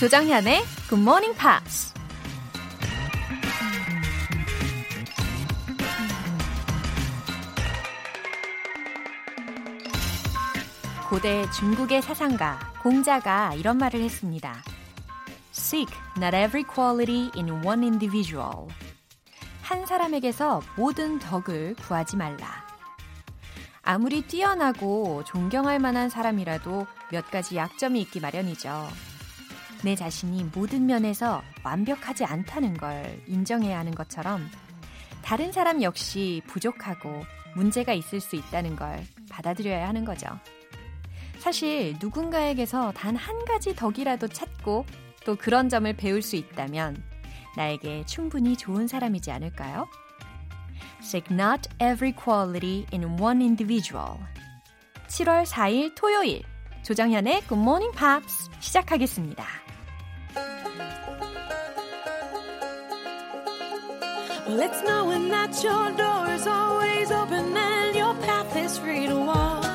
조정현의 Good Morning Pops. 고대 중국의 사상가, 공자가 이런 말을 했습니다. Seek not every quality in one individual. 한 사람에게서 모든 덕을 구하지 말라. 아무리 뛰어나고 존경할 만한 사람이라도 몇 가지 약점이 있기 마련이죠. 내 자신이 모든 면에서 완벽하지 않다는 걸 인정해야 하는 것처럼 다른 사람 역시 부족하고 문제가 있을 수 있다는 걸 받아들여야 하는 거죠. 사실 누군가에게서 단 한 가지 덕이라도 찾고 또 그런 점을 배울 수 있다면 나에게 충분히 좋은 사람이지 않을까요? Seek not every quality in one individual. 7월 4일 토요일 조정현의 Good Morning Pops 시작하겠습니다. Well, it's knowing that your door is always open and your path is free to walk.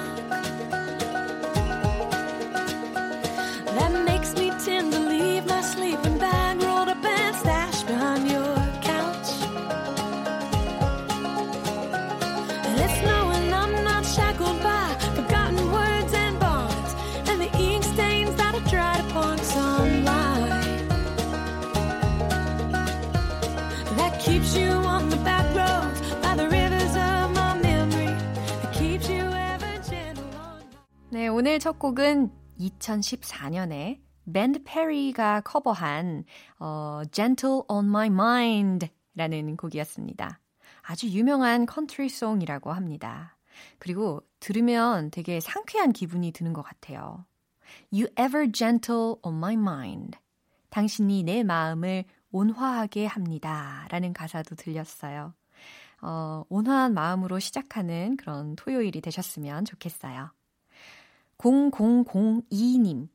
네, 오늘 첫 곡은 2014년에 밴드 페리가 커버한 어, Gentle on My Mind 라는 곡이었습니다. 아주 유명한 country song이라고 합니다. 그리고 들으면 되게 상쾌한 기분이 드는 것 같아요. You ever gentle on my mind. 당신이 내 마음을 온화하게 합니다. 라는 가사도 들렸어요. 어, 온화한 마음으로 시작하는 그런 토요일이 되셨으면 좋겠어요. 0002님.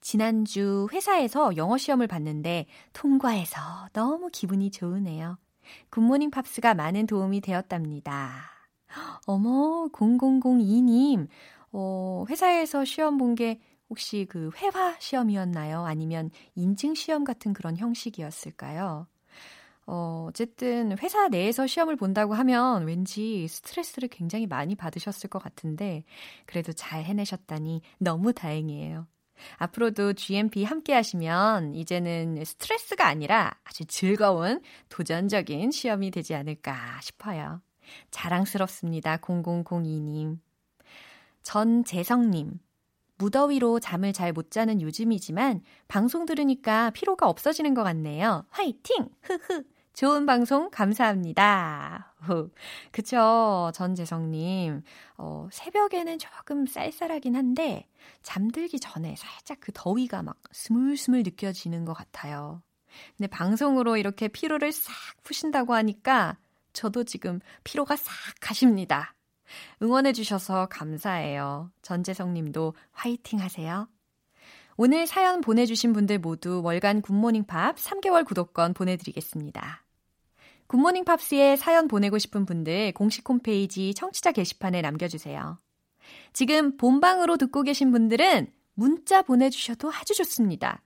지난주 회사에서 영어 시험을 봤는데 통과해서 너무 기분이 좋으네요. 굿모닝 팝스가 많은 도움이 되었답니다. 어머, 0002님. 어, 회사에서 시험 본 게 혹시 그 회화 시험이었나요? 아니면 인증 시험 같은 그런 형식이었을까요? 어, 어쨌든 회사 내에서 시험을 본다고 하면 왠지 스트레스를 굉장히 많이 받으셨을 것 같은데 그래도 잘 해내셨다니 너무 다행이에요. 앞으로도 GMP 함께 하시면 이제는 스트레스가 아니라 아주 즐거운 도전적인 시험이 되지 않을까 싶어요. 자랑스럽습니다. 0002님. 전재성님. 무더위로 잠을 잘 못 자는 요즘이지만 방송 들으니까 피로가 없어지는 것 같네요. 화이팅! 흐흐! 좋은 방송 감사합니다. 그쵸. 전재성님. 어, 새벽에는 조금 쌀쌀하긴 한데, 잠들기 전에 살짝 그 더위가 막 스물스물 느껴지는 것 같아요. 근데 방송으로 이렇게 피로를 싹 푸신다고 하니까, 저도 지금 피로가 싹 가십니다. 응원해주셔서 감사해요. 전재성 님도 화이팅 하세요. 오늘 사연 보내주신 분들 모두 월간 굿모닝 팝 3개월 구독권 보내드리겠습니다. 굿모닝 팝스에 사연 보내고 싶은 분들 공식 홈페이지 청취자 게시판에 남겨주세요. 지금 본방으로 듣고 계신 분들은 문자 보내주셔도 아주 좋습니다.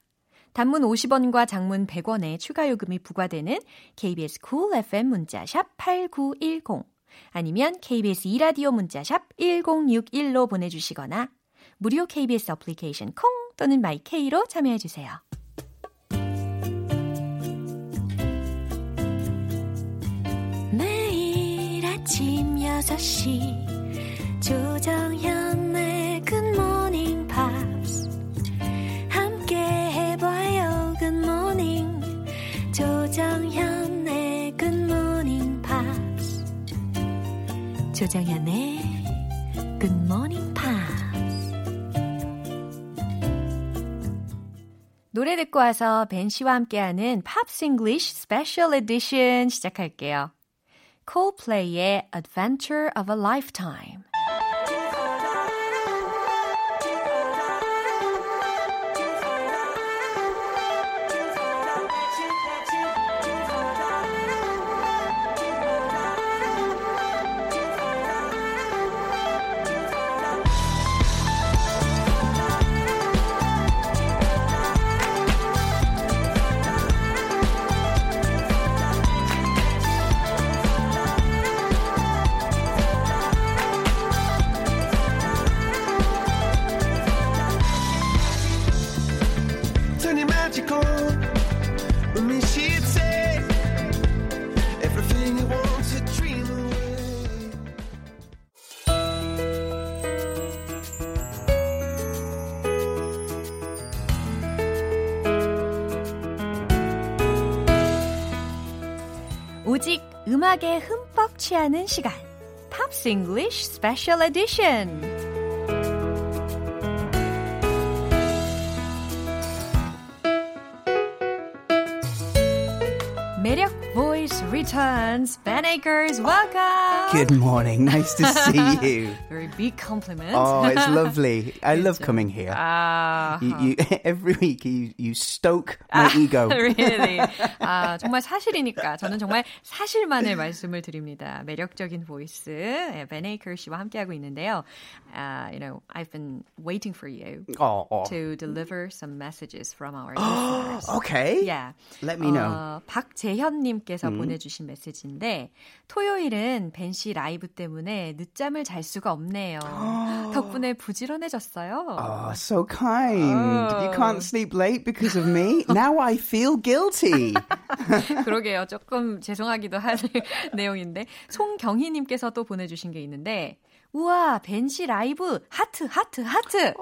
단문 50원과 장문 100원의 추가 요금이 부과되는 KBS cool FM 문자샵 8910 아니면 KBS 2라디오 문자샵 1061로 보내주시거나 무료 KBS 어플리케이션 콩 또는 마이케이로 참여해주세요. 아침 6시 조정현의 굿모닝 팝스 함께 해봐요 굿모닝 조정현의 굿모닝 팝스 조정현의 굿모닝 노래 듣고 와서 벤 씨와 함께하는 Pops English Special Edition 시작할게요. Coldplay의 Adventure of a Lifetime 음악에 흠뻑 취하는 시간. Pops English Special Edition. 매력 voice returns. Ben Akers, welcome. Good morning. Nice to see you. Very big compliment. Oh, it's lovely. I love coming here. 아, You, you, every week you, you stoke my ego. really. 아, 정말 사실이니까 저는 정말 사실만을 말씀을 드립니다. 매력적인 보이스 예, Ben Aker 씨와 함께하고 있는데요. Uh, you know, I've been waiting for you Oh, oh. to deliver some messages from our listeners. okay. Yeah. Let me know. 어, 박재현님 께서 보내주신 메시지인데 토요일은 벤 씨 라이브 때문에 늦잠을 잘 수가 없네요. 덕분에 부지런해졌어요. Oh, so kind. You Oh. can't sleep late because of me. Now I feel guilty. 그러게요. 조금 죄송하기도 할 내용인데 송경희 님께서 또 보내주신 게 있는데 우와 벤 씨 라이브 하트 하트 하트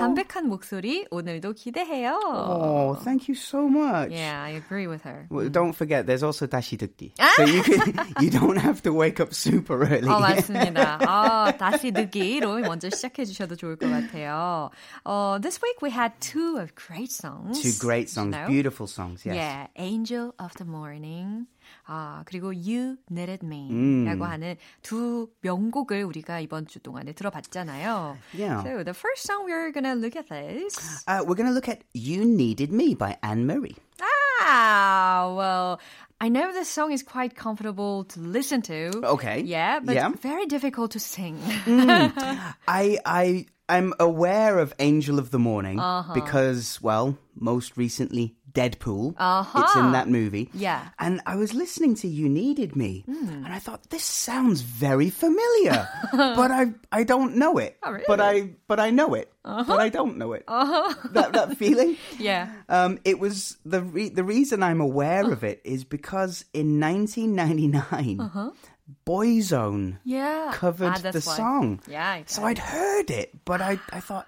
담백한 목소리 오늘도 기대해요. Oh, thank you so much. Yeah, I agree with her. Well, don't forget, there's also dashi dukki. So you can, you don't have to wake up super early. 어, 맞습니다. 아, 다시 듣기로 먼저 시작해 주셔도 좋을 것 같아요. 어, this week we had two of great songs. Two great songs, you know? beautiful songs. Yes. Yeah, Angel of the Morning. 아, 그리고 You Needed Me 음. 라고 하는 두 명곡을 우리가 이번 주 동안에 들어봤잖아요. Yeah. So the first song we're gonna look at is Uh, we're going to look at "You Needed Me" by Anne Murray. Ah, well, I know this song is quite comfortable to listen to. Okay. Yeah, but Yeah. very difficult to sing. I I I'm aware of Angel of the Morning Uh-huh. because well, most recently Deadpool. Uh-huh. It's in that movie. Yeah. And I was listening to You Needed Me and I thought this sounds very familiar. but I I don't know it. Oh, really? But I but I know it. But I don't know it. Uh-huh. That that feeling? yeah. Um, it was the re- the reason I'm aware of it is because in 1999, Boyzone Yeah. covered Uh-huh. Ah, the why. song. Yeah, So I'd heard it, but I I thought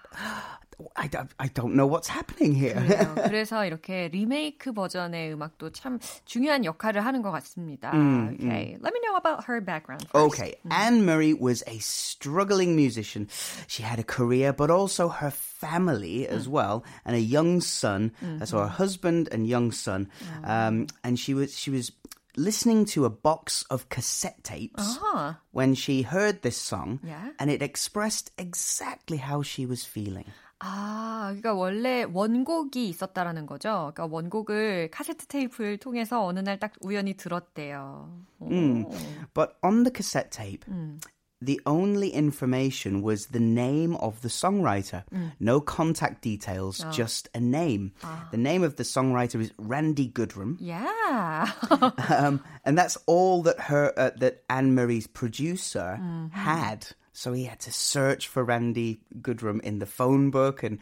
I, don't- I don't know what's happening here. 그래요. 그래서 이렇게 리메이크 버전의 음악도 참 중요한 역할을 하는 것 같습니다. okay, let me know about her background. First. Okay, Anne Murray was a struggling musician. She had a career, but also her family as well, and a young son. So her husband and young son. Um, and she was she was listening to a box of cassette tapes Uh-huh. when she heard this song, Yeah. and it expressed exactly how she was feeling. 아, 그러니까 원래 원곡이 있었다라는 거죠. 그러니까 원곡을 카세트 테이프를 통해서 어느 날 딱 우연히 들었대요. 오. But on the cassette tape, the only information was the name of the songwriter. No contact details, just a name. The name of the songwriter is Randy Goodrum, Yeah. um, and that's all that her uh, that Anne Marie's producer had. So he had to search for Randy Goodrum in the phone book, and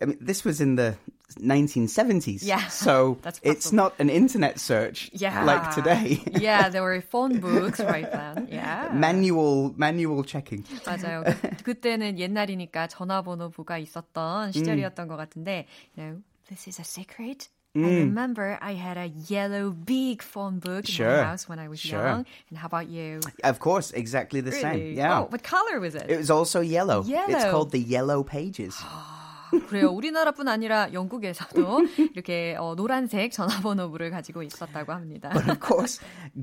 I mean, this was in the 1970s. Yeah, so that's it's possible. not an internet search yeah. like today. yeah, there were phone books right then. Yeah. manual manual checking. 맞아요. 그, 그때는 옛날이니까 전화번호부가 있었던 시절이었던 것 같은데, you know, this is a secret. I remember I had a yellow big phone book in Sure. my house when I was Sure. young. And how about you? Of course, exactly the Really? same. Yeah. Oh, what color was it? It was also yellow. It's Yellow. called the Yellow Pages. 그래요. 우리나라뿐 아니라 영국에서도 이렇게 어, 노란색 전화번호부를 가지고 있었다고 합니다. But of course,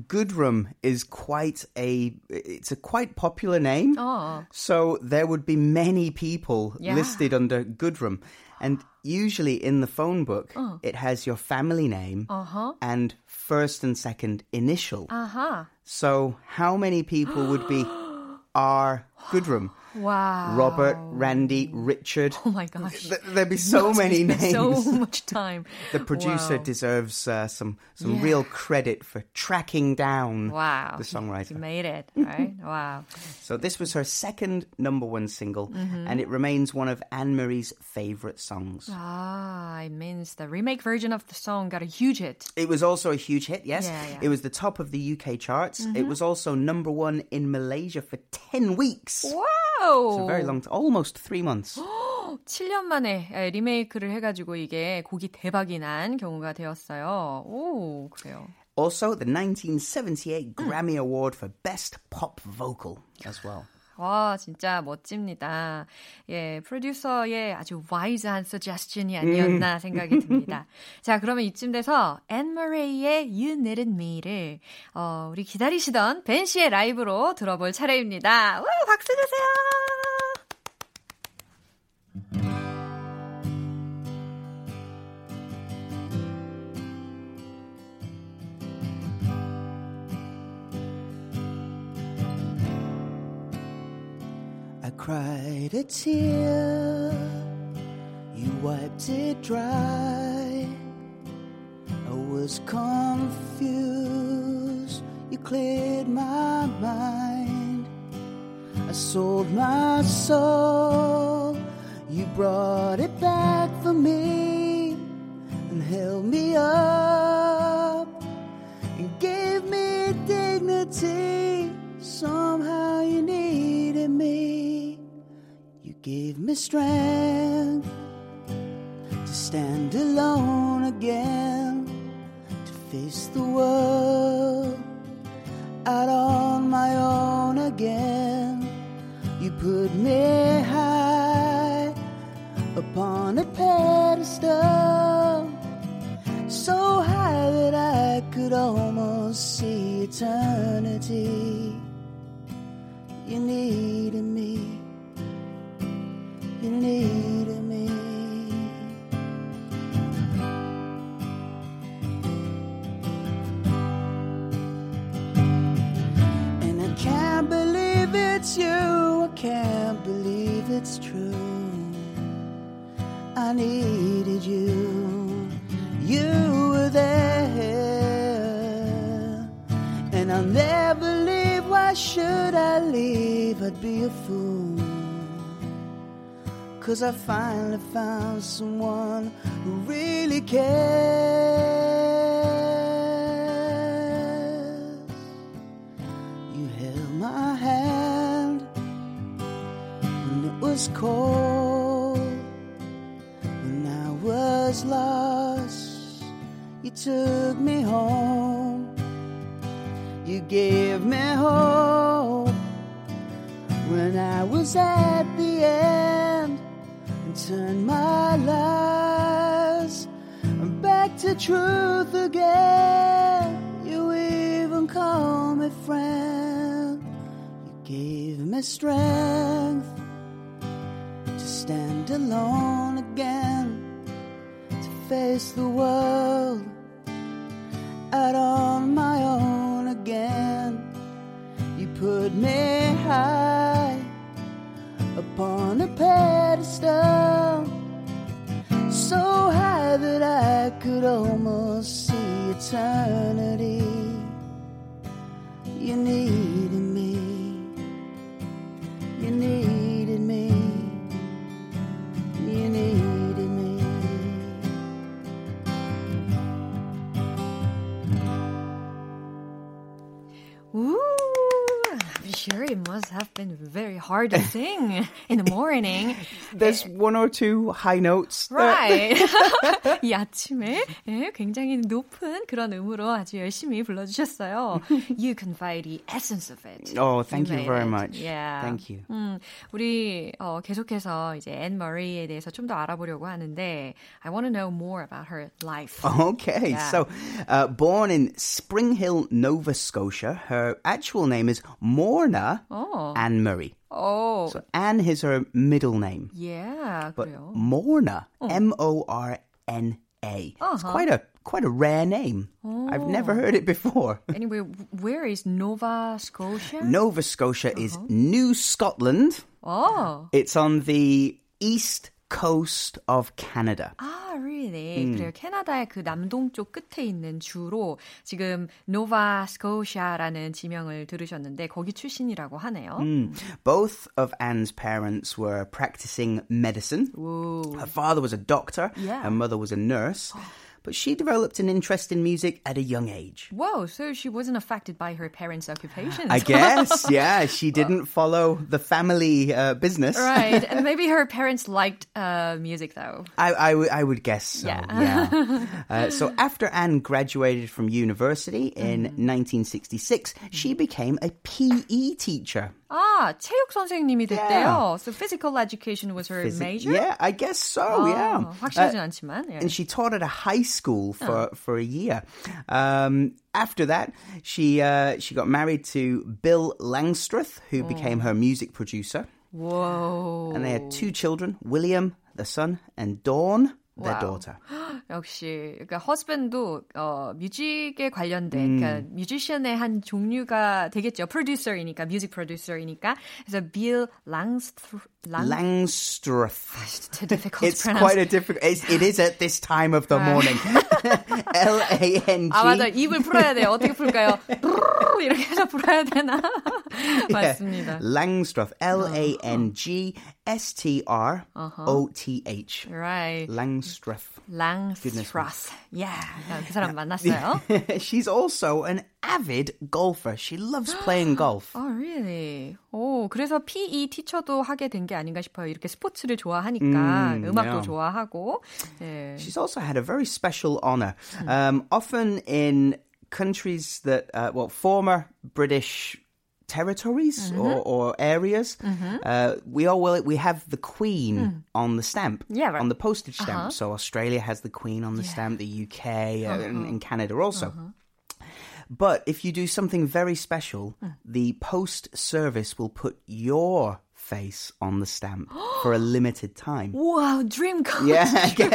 Goodrum is quite a it's a quite popular name. 어, So there would be many people Yeah. listed under Goodrum. And usually in the phone book, oh. it has your family name uh-huh. and first and second initial. Uh-huh. So how many people would be R. Goodrum? Wow. Robert, Randy, Richard. Oh my gosh. Th- there'd be so many names. So much time. the producer wow. deserves uh, some some yeah. real credit for tracking down wow. the songwriter. He made it, right? wow. So this was her second number one single mm-hmm. and it remains one of Anne Marie's favorite songs. Ah, it means the remake version of the song got a huge hit. It was also a huge hit, yes. Yeah, yeah. It was the top of the UK charts. Mm-hmm. It was also number 1 in Malaysia for 10 weeks. Wow. 우. It's a very long time, almost three months. 7년 만에 에, 리메이크를 해가지고 이게 곡이 대박이 난 경우가 되었어요. 오, 그래요. Also, the 1978 Grammy Award for Best Pop Vocal as well. 와, 진짜 멋집니다. 예, 프로듀서의 아주 wise한 suggestion이 아니었나 음. 생각이 듭니다. 자, 그러면 이쯤 돼서 앤 머레이의 You Needed Me를 어, 우리 기다리시던 벤 씨의 라이브로 들어볼 차례입니다. 우, 박수 주세요! Cried a tear, you wiped it dry. I was confused, you cleared my mind. I sold my soul, you brought it back for me and held me up and gave me dignity. Somehow gave me strength to stand alone again, to face the world out on my own again. You put me high upon a pedestal, so high that I could almost see eternity. You needed me needed me. And I can't believe it's you, I can't believe it's true. I needed you, you were there. And I'll never leave, why should I leave? I'd be a fool. Cause I finally found someone who really cares. You held my hand when it was cold, when I was lost. You took me home, you gave me hope when I was at the end turn my lies back to truth again. You even call me friend. You gave me strength to stand alone again, to face the world out on my own again. You put me high upon a pedestal so high that I could almost see eternity. You needed me, you needed me, you needed me. Ooh sure it must have been very hard to sing in the morning. There's one or two high notes. Right. 이 아침에 예, 굉장히 높은 그런 음으로 아주 열심히 불러주셨어요. You convey the essence of it. Oh, thank you, you very it. much. Yeah. Thank you. 음, 우리 어, 계속해서 이제 앤 머리에 대해서 좀 더 알아보려고 하는데 I want to know more about her life. Okay, yeah. so uh, born in Spring Hill, Nova Scotia, her actual name is Morna oh. Anne Murray. Oh. So Anne is her middle name. Yeah, but 그래요. Morna, oh. M O R N A. Uh-huh. It's quite a quite a rare name. Oh. I've never heard it before. anyway, where is Nova Scotia? Nova Scotia uh-huh. is New Scotland. Oh. It's on the east coast of Canada. 아, really? 음. 그래요. 캐나다의 그 남동쪽 끝에 있는 주로 지금 노바 스코시아라는 지명을 들으셨는데 거기 출신이라고 하네요. 음. Both of Anne's parents were practicing medicine. Ooh. Her father was a doctor, yeah. her mother was a nurse. but she developed an interest in music at a young age. Whoa, so she wasn't affected by her parents' occupations. I guess, yeah. She didn't follow the family uh, business. right, and maybe her parents liked uh, music though. I, I, w- I would guess so, Yeah. yeah. uh, so after Anne graduated from university in 1966, she became a PE teacher. 아, 체육 선생님이 됐대요. So physical education was her Physi- major? Yeah, I guess so, 어, yeah. 확실하진 Uh, 않지만. 예. and she taught at a high school for, for a year. Um, after that, she uh, she got married to Bill Langstruth, who became her music producer, Whoa. and they had two children: William, the son, and Dawn, Their Wow. daughter. 역시 그러니까 허스밴도 어 뮤직에 관련된 그러니까 뮤지션의 한 종류가 되겠죠. 프로듀서이니까 뮤직 프로듀서이니까 그래서 빌 랑스트 랑 Langstruth. too difficult It's to quite a difficult. It's, it is at this time of the morning. L A N G. 아 맞아 입을 풀어야 돼요. 어떻게 풀까요? 이렇게 해서 풀어야 되나? 맞습니다. Langstruth. L A N G S T R O T H. Right. Langstruth. 랑스트라스. Yeah. 그 사람 만났어요. She's also an avid golfer. She loves playing golf. Oh, really? 오, 그래서 PE 티처도 하게 된 게 아닌가 싶어요. 이렇게 스포츠를 좋아하니까 음, 음악도 yeah. 좋아하고. 예. She's also had a very special honor. Um, often in countries that, uh, well, former British territories mm-hmm. or, or areas, mm-hmm. uh, we all well, we have the Queen hmm. on the stamp, Yeah, right. on the postage uh-huh. stamp. So Australia has the Queen on the stamp, the UK uh, uh-huh. and, and Canada also. Uh-huh. But if you do something very special, hmm. the post service will put your face on the stamp for a limited time. Wow, dream come Yeah, true.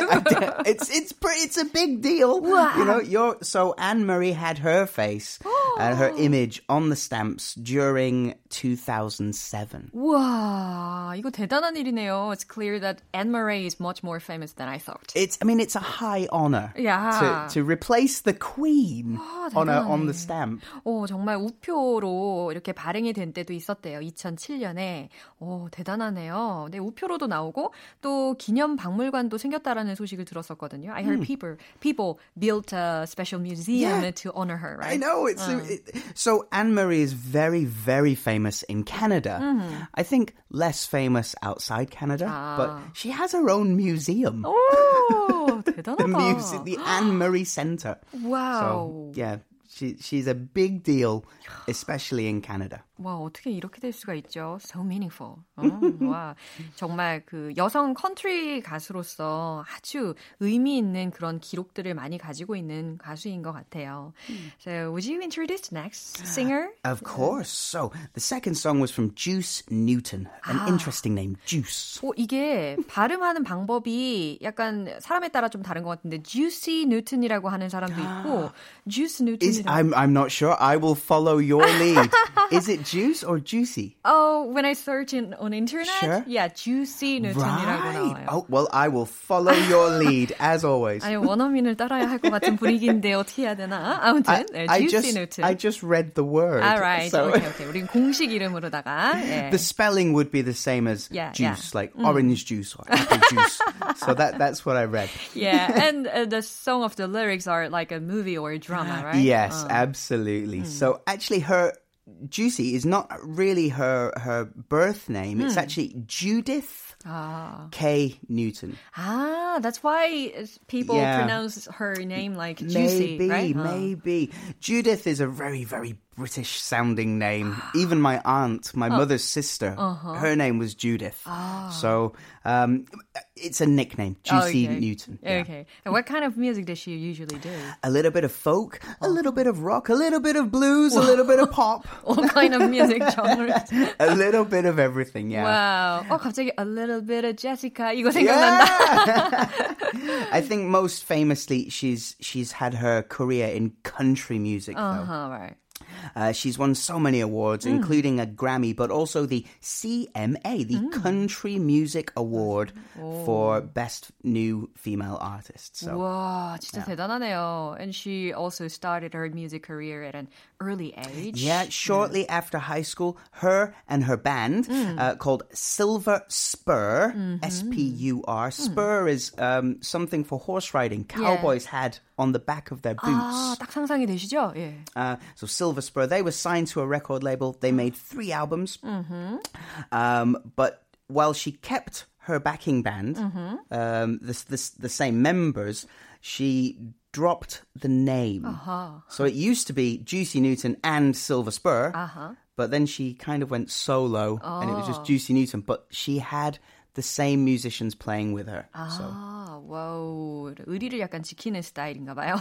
it's it's pretty, it's a big deal. You know, you're so Anne Marie had her face and her image on the stamps during 2007. 우와, 이거 대단한 일이네요. It's clear that Anne Murray is much more famous than I thought. It's I mean it's a high honor Yeah. to to replace the queen on a on the 대단하네. stamp. 오, 정말 우표로 이렇게 발행이 된 때도 있었대요. 2007년에. 오, 대단하네요. 네, 우표로도 나오고 또 기념 박물관도 생겼다라는 소식을 들었었거든요. I heard people people built a special museum Yeah. to honor her, right? I know it's it, so Anne Marie is very very famous in Canada. Mm-hmm. I think less famous outside Canada, Ah. but she has her own museum. 오, the 대단하다. music, the Anne Marie Center. 와우. So yeah, she she's a big deal, especially in Canada. 와, 어떻게 이렇게 될 수가 있죠? So meaningful. 어, 와, 정말 그 여성 컨트리 가수로서 아주 의미 있는 그런 기록들을 많이 가지고 있는 가수인 것 같아요. So, would you introduce the next singer? Of course. So the second song was from Juice Newton, an interesting name, Juice. 오, 이게 발음하는 방법이 약간 사람에 따라 좀 다른 것 같은데 Juicy Newton이라고 하는 사람도 있고 Juice Is Newton이라고. I'm I'm not sure. I will follow your lead. Is it Juice or Juicy? Oh, when I search in on internet, Sure. yeah, Juicy Newton이라고 나와요. Right. Oh well, I will follow your lead as always. 아니 원어민을 따라야 할 것 같은 분위기인데 어떻게 해야 되나? 아무튼 네, I Juicy just Newton. I just read the word. Alright, So okay, okay. 우린 공식 이름으로다가 예. the spelling would be the same as Yeah, juice, yeah. like orange juice or apple juice. So that that's what I read. yeah, and uh, the song of the lyrics are like a movie or a drama, right? Yes, absolutely. So actually, her Juicy is not really her her birth name. It's actually Judith 아, K. Newton. ah, that's why people Yeah. pronounce her name like Juicy, maybe, right? 어. maybe. Judith is a very, very British sounding name. Even my aunt, my mother's sister, Uh-huh. her name was Judith. Ah. So um, it's a nickname, Juicy okay. Newton. yeah. Okay. And what kind of music does she usually do? A little bit of folk, Oh. a little bit of rock, a little bit of blues, a little bit of pop, All kind of music genres. a little bit of everything. Yeah. wow. 어 갑자기 a little bit of Jessica 이거 생각난다. Yeah. I think most famously, she's she's had her career in country music, though. Uh-huh, right. Uh, she's won so many awards, Mm. including a Grammy, but also the CMA, the Mm. Country Music Award for Best New Female Artist. So, 와, 진짜 대단하네요. And she also started her music career at an early age. yeah, shortly after high school, her and her band Mm. uh, called Silver Spur, Mm-hmm. S P U R. Mm. Spur is um, something for horse riding. Cowboys had on the back of their boots. 아, 딱 상상이 되시죠? 예. Uh, so Silver Spur, they were signed to a record label. They made three albums. Mm-hmm. Um, but while she kept her backing band, Mm-hmm. um, this, this, the same members, she dropped the name. Uh-huh. So it used to be Juicy Newton and Silver Spur, Uh-huh. but then she kind of went solo and it was Oh. just Juicy Newton. But she had the same musicians playing with her. So. 아, 와우. 의리를 약간 지키는 스타일인가 봐요.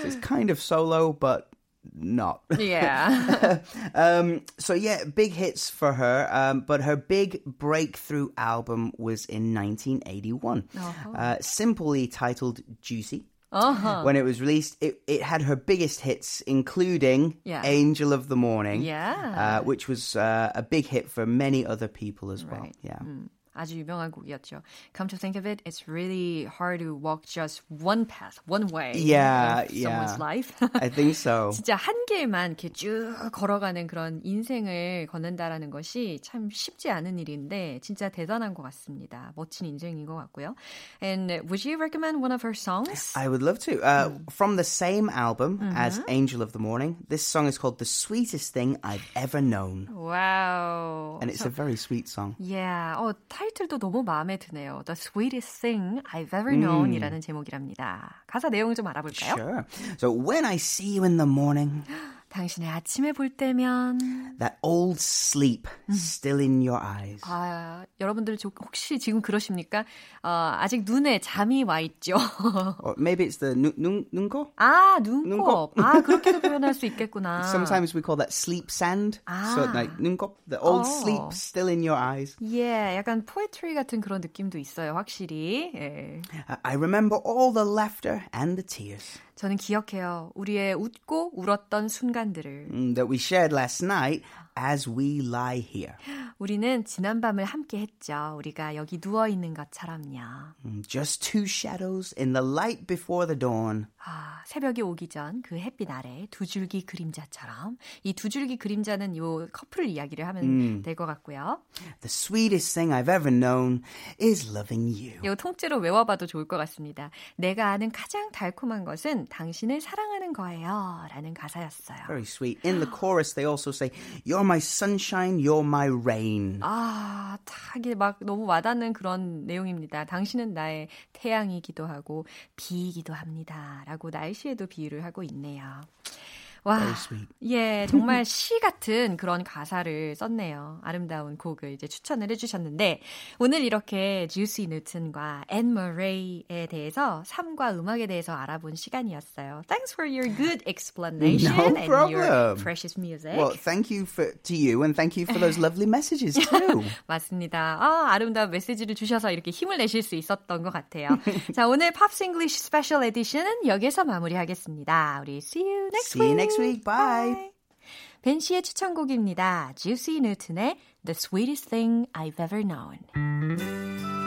so it's kind of solo, but not. yeah. Um, so yeah, big hits for her. Um, but her big breakthrough album was in 1981, uh, simply titled "Juicy." Uh-huh. When it was released, it, it had her biggest hits, including Yeah. "Angel of the Morning," Yeah. uh, which was uh, a big hit for many other people as well. Right. Yeah. 음, 아주 유명한 곡이었죠. Come to think of it, it's really hard to walk just one path, one way Yeah, of someone's yeah. life. I think so. 진짜 한 길만 이렇게 쭉 걸어가는 그런 인생을 걷는다라는 것이 참 쉽지 않은 일인데 진짜 대단한 것 같습니다. 멋진 인생인 것 같고요. And would you recommend one of her songs? I would love to. Uh, Mm. From the same album Mm-hmm. as Angel of the Morning, this song is called The Sweetest Thing I've Ever Known. Wow. And it's a very sweet song. Yeah. 어, 타이틀도 너무 마음에 드네요. The Sweetest Thing I've Ever Known 이라는 제목이랍니다. 가사 내용 좀 알아볼까요? Sure. So when I see you in the morning, 당신의 아침에 볼 때면 that old sleep still in your eyes. 아, 여러분들 저- 혹시 지금 그러십니까? 어, 아직 눈에 잠이 와 있죠. Or maybe it's the nu- nun- nunko. 아, 눈곱. 눈곱. 아, 그렇게도 표현할 수 있겠구나. Sometimes we call that sleep sand. So Ah. like nunko, the old Oh. sleep still in your eyes. 예, 약간 포에트리 같은 그런 느낌도 있어요, 확실히. 예. Uh, I remember all the laughter and the tears 저는 기억해요. 우리의 웃고 울었던 순간들을. mm, that we shared last night as we lie here. 우리는 지난 밤을 함께 했죠. 우리가 여기 누워 있는 것처럼요. Mm, Just two shadows in the light before the dawn. 아, 새벽이 오기 전 그 햇빛 아래 두 줄기 그림자처럼 이 두 줄기 그림자는 요 커플 이야기를 하면 될것 같고요. The sweetest thing I've ever known is loving you. 요 통째로 외워봐도 좋을 것 같습니다. 내가 아는 가장 달콤한 것은 당신을 사랑하는 거예요. 라는 가사였어요. Very sweet. In the chorus, they also say, You're my sunshine, you're my rain. 아, 딱 이게 막 너무 와닿는 그런 내용입니다. 당신은 나의 태양이기도 하고 비이기도 합니다. 라고 날씨에도 비유를 하고 있네요. 와, Very sweet. 예, 정말 시 같은 그런 가사를 썼네요. 아름다운 곡을 이제 추천을 해주셨는데, 오늘 이렇게 주스 뉴튼과 앤 머레이에 대해서 삶과 음악에 대해서 알아본 시간이었어요. Thanks for your good explanation No and your precious music. Well, thank you for, to you and thank you for those lovely messages too. 맞습니다. 아, 아름다운 메시지를 주셔서 이렇게 힘을 내실 수 있었던 것 같아요. 자, 오늘 Pops English Special Edition은 여기서 마무리하겠습니다. 우리 see you next See you week. Next week. Bye. 벤 씨의 추천곡입니다. Juice Newton의 The Sweetest Thing I've Ever Known.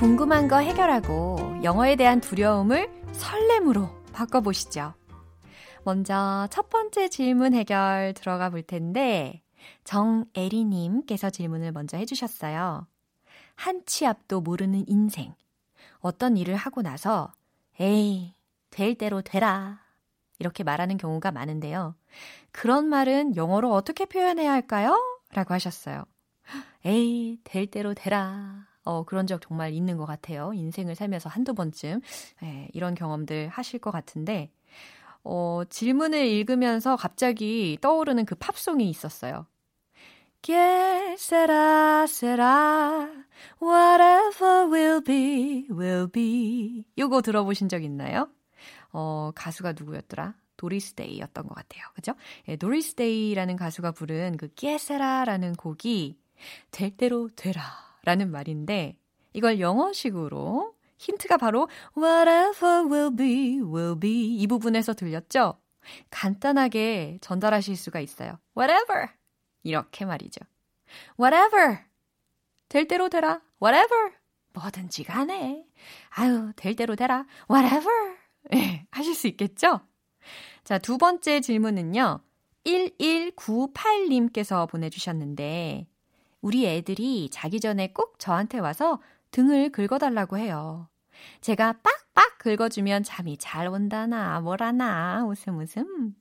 궁금한 거 해결하고 영어에 대한 두려움을 설렘으로 바꿔보시죠. 먼저 첫 번째 질문 해결 들어가 볼 텐데, 정애리님께서 질문을 먼저 해주셨어요. 한 치 앞도 모르는 인생. 어떤 일을 하고 나서, 에이, 될 대로 되라. 이렇게 말하는 경우가 많은데요. 그런 말은 영어로 어떻게 표현해야 할까요? 라고 하셨어요. 에이, 될 대로 되라. 어, 그런 적 정말 있는 것 같아요. 인생을 살면서 한두 번쯤. 예, 이런 경험들 하실 것 같은데, 어, 질문을 읽으면서 갑자기 떠오르는 그 팝송이 있었어요. Que será, whatever will be, will be. 요거 들어보신 적 있나요? 어, 가수가 누구였더라? 도리스 데이였던 것 같아요. 그죠? 예, 도리스 데이라는 가수가 부른 그 Que será라는 곡이 될 대로 되라 라는 말인데 이걸 영어식으로 힌트가 바로 whatever will be, will be 이 부분에서 들렸죠? 간단하게 전달하실 수가 있어요. whatever 이렇게 말이죠. whatever 될 대로 되라. whatever 뭐든지 간에 아유 될 대로 되라. whatever 네, 하실 수 있겠죠? 자, 두 번째 질문은요. 1198님께서 보내주셨는데, 우리 애들이 자기 전에 꼭 저한테 와서 등을 긁어달라고 해요. 제가 빡빡 긁어주면 잠이 잘 온다나, 뭐라나, 웃음 웃음.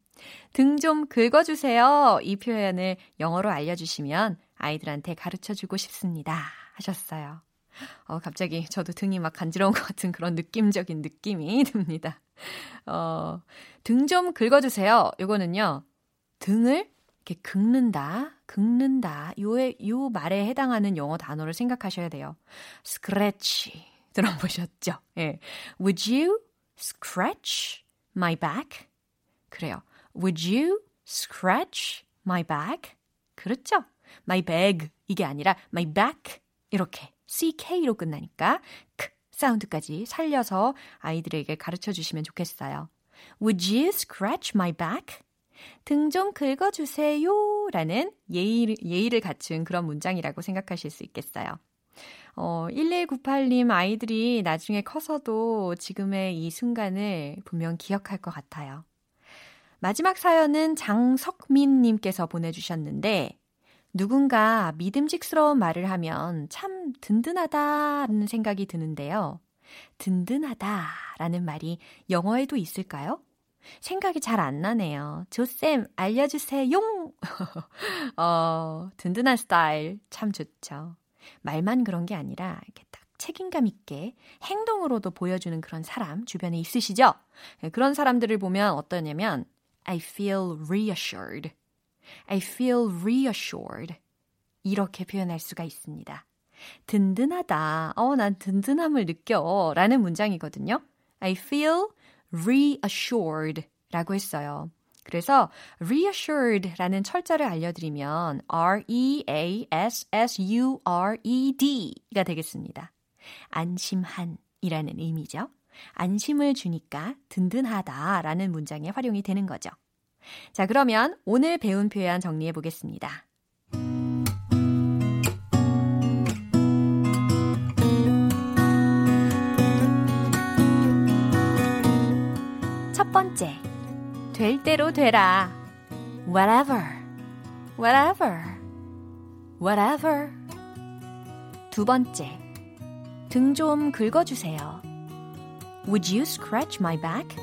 등 좀 긁어주세요. 이 표현을 영어로 알려주시면 아이들한테 가르쳐 주고 싶습니다. 하셨어요. 어, 갑자기 저도 등이 막 간지러운 것 같은 그런 느낌적인 느낌이 듭니다. 어, 등 좀 긁어주세요. 요거는요, 등을 이렇게 긁는다, 긁는다. 요에, 요 말에 해당하는 영어 단어를 생각하셔야 돼요. scratch. 들어보셨죠? 예. Would you scratch my back? 그래요. Would you scratch my back? 그렇죠? my bag. 이게 아니라 my back. 이렇게. CK로 끝나니까 크 사운드까지 살려서 아이들에게 가르쳐 주시면 좋겠어요. Would you scratch my back? 등 좀 긁어주세요. 라는 예의, 예의를 갖춘 그런 문장이라고 생각하실 수 있겠어요. 어, 1198님 아이들이 나중에 커서도 지금의 이 순간을 분명 기억할 것 같아요. 마지막 사연은 장석민님께서 보내주셨는데, 누군가 믿음직스러운 말을 하면 참 든든하다는 생각이 드는데요. 든든하다라는 말이 영어에도 있을까요? 생각이 잘 안 나네요. 조쌤, 알려주세요. 어, 든든한 스타일 참 좋죠. 말만 그런 게 아니라 이렇게 딱 책임감 있게 행동으로도 보여주는 그런 사람 주변에 있으시죠? 네, 그런 사람들을 보면 어떠냐면 I feel reassured. I feel reassured. 이렇게 표현할 수가 있습니다. 든든하다. 어, 난 든든함을 느껴. 라는 문장이거든요. I feel reassured 라고 했어요. 그래서 reassured 라는 철자를 알려드리면 R-E-A-S-S-U-R-E-D가 되겠습니다. 안심한 이라는 의미죠. 안심을 주니까 든든하다 라는 문장에 활용이 되는 거죠. 자, 그러면 오늘 배운 표현 정리해 보겠습니다. 첫 번째, 될 대로 되라. Whatever, whatever, whatever. 두 번째, 등 좀 긁어주세요. Would you scratch my back?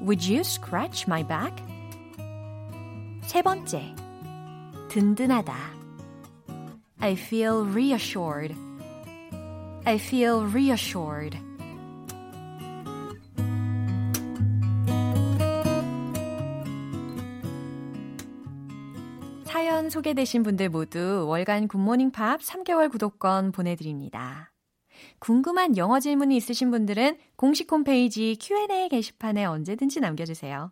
Would you scratch my back? 세 번째, 든든하다. I feel reassured. I feel reassured. 사연 소개되신 분들 모두 월간 굿모닝 팝 3개월 구독권 보내드립니다. 궁금한 영어 질문이 있으신 분들은 공식 홈페이지 Q&A 게시판에 언제든지 남겨주세요.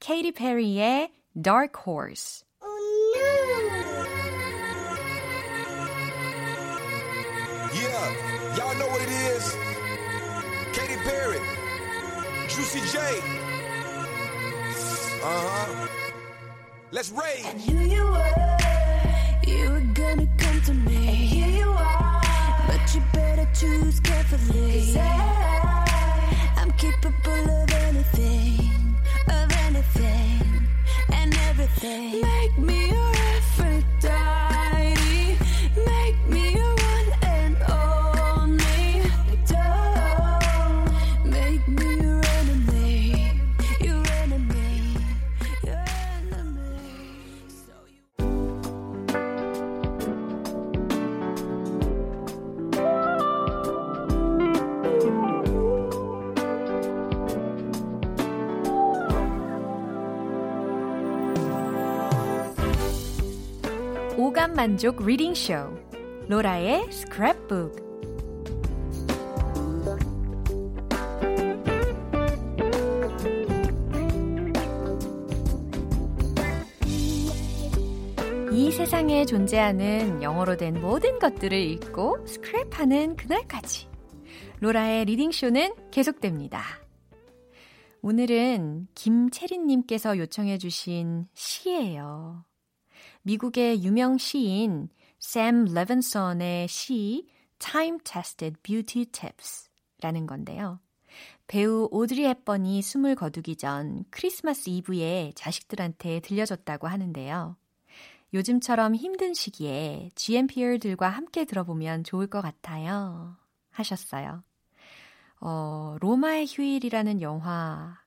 케이티 페리의 Dark Horse yeah, Uh huh. Let's rage. You were, you were gonna come to me. And here you are, but you better choose carefully. 'Cause I, I'm capable of anything, of anything, and everything. Make me your 오감 만족 reading 쇼 로라의 스크랩북 이 세상에 존재하는 영어로 된 모든 것들을 읽고 스크랩하는 그날까지 로라의 reading 쇼는 계속됩니다. 오늘은 김채린님께서 요청해주신 시예요. 미국의 유명 시인 샘 레븐선의 시 Time Tested Beauty Tips 라는 건데요. 배우 오드리 헵번이 숨을 거두기 전 크리스마스 이브에 자식들한테 들려줬다고 하는데요. 요즘처럼 힘든 시기에 GMPR들과 함께 들어보면 좋을 것 같아요. 하셨어요. 어, 로마의 휴일이라는 영화,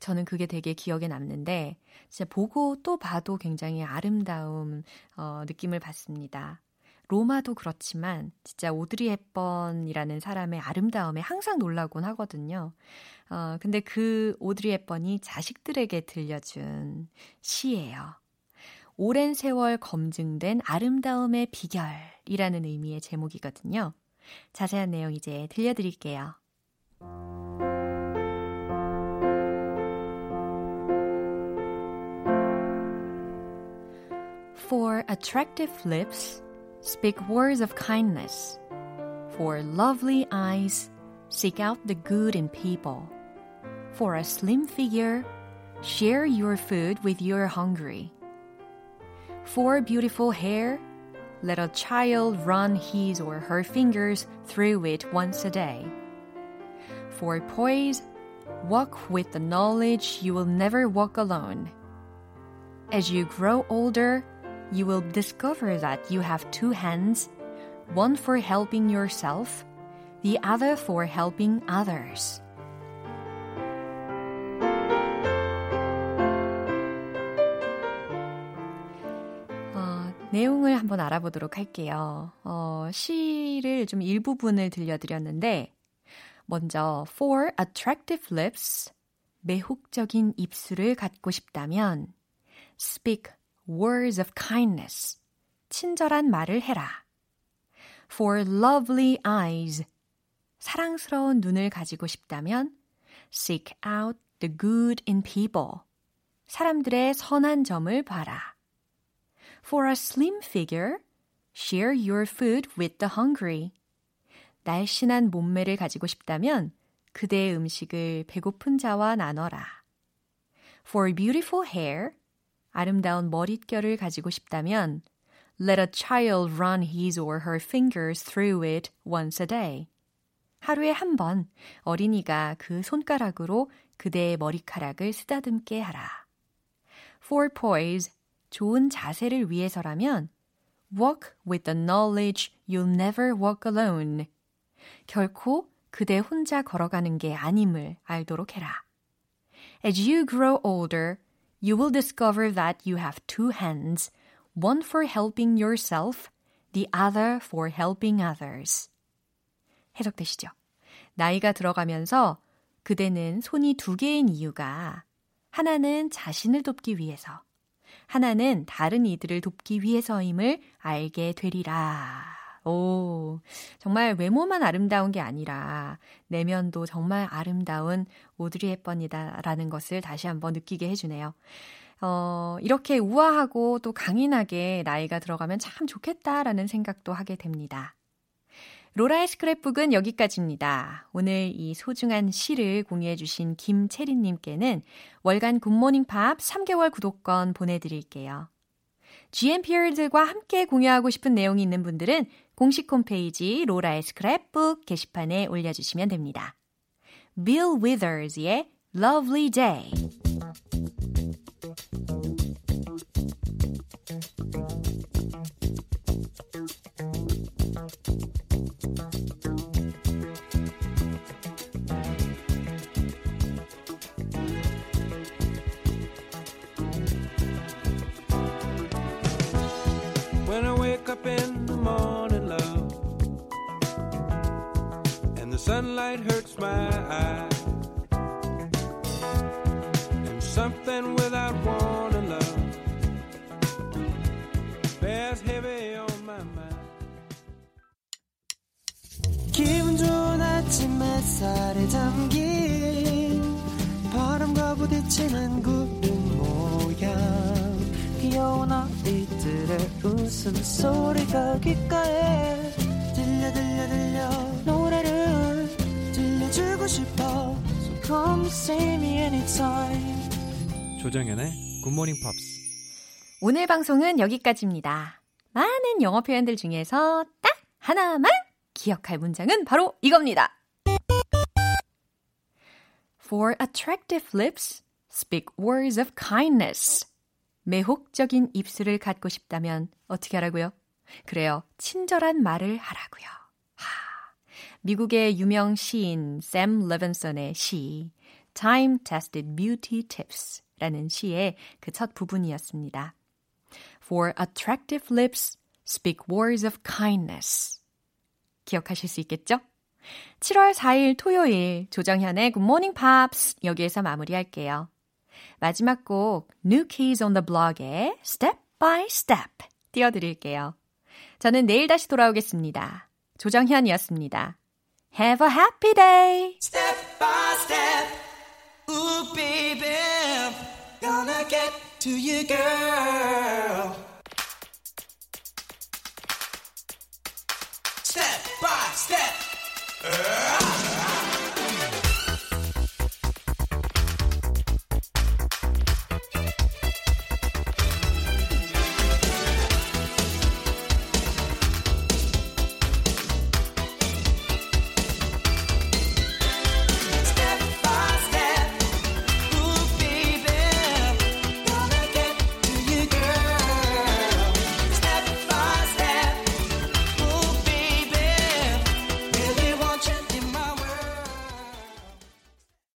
저는 그게 되게 기억에 남는데, 진짜 보고 또 봐도 굉장히 아름다움, 어, 느낌을 받습니다. 로마도 그렇지만, 진짜 오드리 헵번이라는 사람의 아름다움에 항상 놀라곤 하거든요. 어, 근데 그 오드리 헵번이 자식들에게 들려준 시예요. 오랜 세월 검증된 아름다움의 비결이라는 의미의 제목이거든요. 자세한 내용 이제 들려드릴게요. For attractive lips, speak words of kindness. For lovely eyes, seek out the good in people. For a slim figure, share your food with your hungry. For beautiful hair, let a child run his or her fingers through it once a day. For poise, walk with the knowledge you will never walk alone. As you grow older, you will discover that you have two hands, one for helping yourself, the other for helping others. 어, 내용을 한번 알아보도록 할게요. 어, 시를 좀 일부분을 들려드렸는데, 먼저, for attractive lips, 매혹적인 입술을 갖고 싶다면, speak words of kindness, 친절한 말을 해라. For lovely eyes, 사랑스러운 눈을 가지고 싶다면, seek out the good in people, 사람들의 선한 점을 봐라. For a slim figure, share your food with the hungry. 날씬한 몸매를 가지고 싶다면 그대의 음식을 배고픈 자와 나눠라. For beautiful hair, 아름다운 머릿결을 가지고 싶다면 let a child run his or her fingers through it once a day. 하루에 한 번 어린이가 그 손가락으로 그대의 머리카락을 쓰다듬게 하라. For poise, 좋은 자세를 위해서라면 walk with the knowledge you'll never walk alone. 결코 그대 혼자 걸어가는 게 아님을 알도록 해라. As you grow older, you will discover that you have two hands, one for helping yourself, the other for helping others. 해석되시죠? 나이가 들어가면서 그대는 손이 두 개인 이유가 하나는 자신을 돕기 위해서, 하나는 다른 이들을 돕기 위해서임을 알게 되리라. 오, 정말 외모만 아름다운 게 아니라 내면도 정말 아름다운 오드리 헵번이다라는 것을 다시 한번 느끼게 해주네요. 어, 이렇게 우아하고 또 강인하게 나이가 들어가면 참 좋겠다라는 생각도 하게 됩니다. 로라의 스크랩북은 여기까지입니다. 오늘 이 소중한 시를 공유해주신 김채린님께는 월간 굿모닝 팝 3개월 구독권 보내드릴게요. GMPR들과 함께 공유하고 싶은 내용이 있는 분들은 공식 홈페이지 로라의 스크랩북 게시판에 올려주시면 됩니다. Bill Withers의 Lovely Day. wake up in the morning, love, and the sunlight hurts my eyes, and something without warning, love, bears heavy on my mind. 기분 좋은 아침 햇살에 담긴 바람과 부딪히는 구 이들의 웃음소리가 귓가에 들려 들려 들려 노래를 들려주고 싶어 So come see me anytime 조정연의 굿모닝 팝스. 오늘 방송은 여기까지입니다. 많은 영어 표현들 중에서 딱 하나만 기억할 문장은 바로 이겁니다. For attractive lips, speak words of kindness. 매혹적인 입술을 갖고 싶다면 어떻게 하라고요? 그래요. 친절한 말을 하라고요. 하. 미국의 유명 시인 샘 레븐슨의 시 Time Tested Beauty Tips 라는 시의 그 첫 부분이었습니다. For attractive lips, speak words of kindness. 기억하실 수 있겠죠? 7월 4일 토요일 조정현의 Good Morning Pops 여기에서 마무리할게요. 마지막 곡 New Keys on the Block의 Step by Step 띄워드릴게요. 저는 내일 다시 돌아오겠습니다. 조정현이었습니다. Have a happy day! Step by step Ooh baby Gonna get to you girl Step by step.